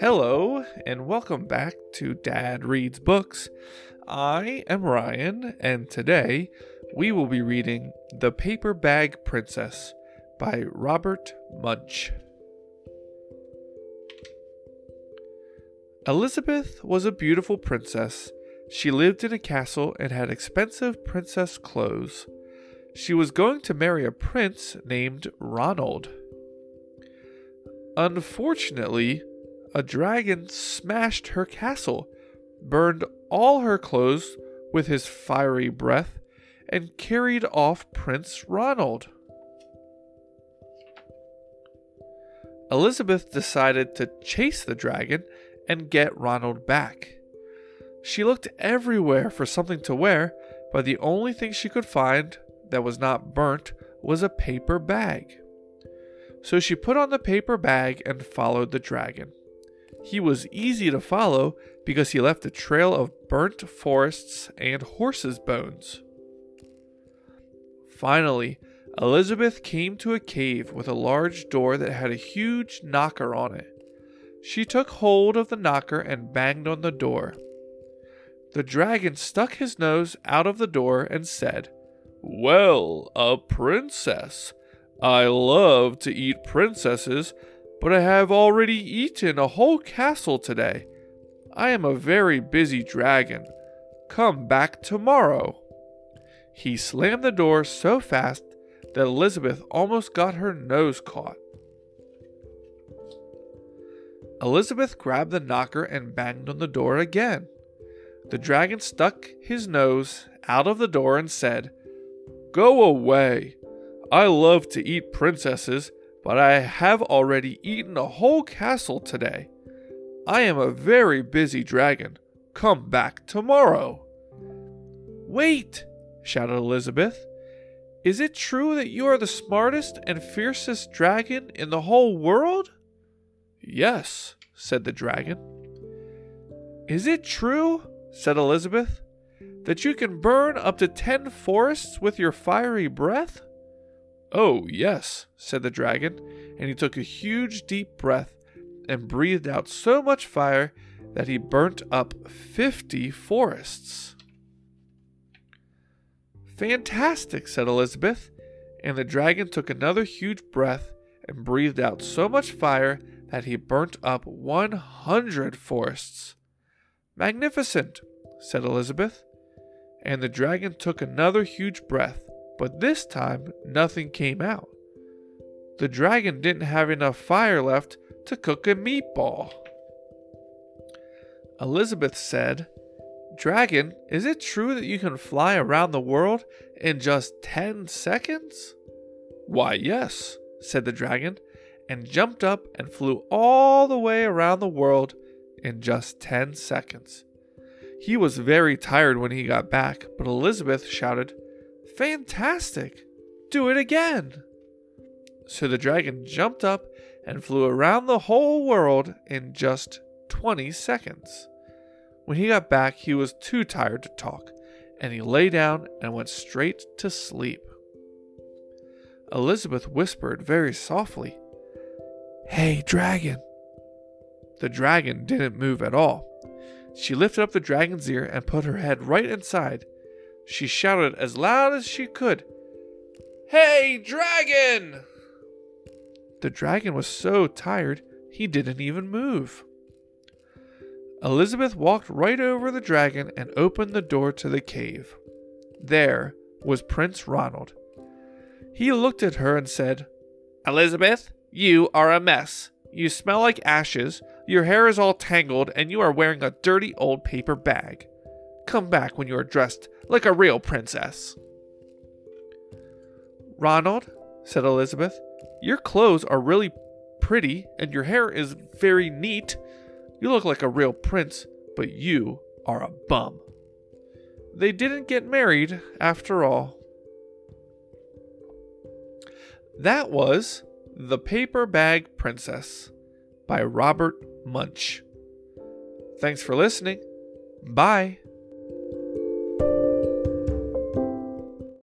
Hello, and welcome back to Dad Reads Books. I am Ryan, and today we will be reading The Paper Bag Princess by Robert Munsch. Elizabeth was a beautiful princess. She lived in a castle and had expensive princess clothes. She was going to marry a prince named Ronald. Unfortunately, a dragon smashed her castle, burned all her clothes with his fiery breath, and carried off Prince Ronald. Elizabeth decided to chase the dragon and get Ronald back. She looked everywhere for something to wear, but the only thing she could find that was not burnt was a paper bag. So she put on the paper bag and followed the dragon. He was easy to follow because he left a trail of burnt forests and horses' bones. Finally, Elizabeth came to a cave with a large door that had a huge knocker on it. She took hold of the knocker and banged on the door. The dragon stuck his nose out of the door and said, Well, a princess. I love to eat princesses but I have already eaten a whole castle today. I am a very busy dragon. Come back tomorrow. He slammed the door so fast that Elizabeth almost got her nose caught. Elizabeth grabbed the knocker and banged on the door again. The dragon stuck his nose out of the door and said, Go away. I love to eat princesses but I have already eaten a whole castle today. I am a very busy dragon. Come back tomorrow. Wait, shouted Elizabeth. Is it true that you are the smartest and fiercest dragon in the whole world? Yes, said the dragon. Is it true, said Elizabeth, that you can burn up to ten forests with your fiery breath? Oh, yes, said the dragon, and he took a huge deep breath and breathed out so much fire that he burnt up fifty forests. Fantastic, said Elizabeth, and the dragon took another huge breath and breathed out so much fire that he burnt up one hundred forests. Magnificent, said Elizabeth, and the dragon took another huge breath but this time nothing came out. The dragon didn't have enough fire left to cook a meatball. Elizabeth said, Dragon, is it true that you can fly around the world in just 10 seconds? Why, yes, said the dragon, and jumped up and flew all the way around the world in just 10 seconds. He was very tired when he got back, but Elizabeth shouted, Fantastic! Do it again! So the dragon jumped up and flew around the whole world in just 20 seconds. When he got back, he was too tired to talk, and he lay down and went straight to sleep. Elizabeth whispered very softly, Hey, dragon! The dragon didn't move at all. She lifted up the dragon's ear and put her head right inside she shouted as loud as she could, Hey, dragon! The dragon was so tired he didn't even move. Elizabeth walked right over the dragon and opened the door to the cave. There was Prince Ronald. He looked at her and said, Elizabeth, you are a mess. You smell like ashes, your hair is all tangled, and you are wearing a dirty old paper bag. Come back when you are dressed like a real princess. Ronald, said Elizabeth, your clothes are really pretty and your hair is very neat. You look like a real prince, but you are a bum. They didn't get married after all. That was The Paper Bag Princess by Robert Munsch. Thanks for listening. Bye.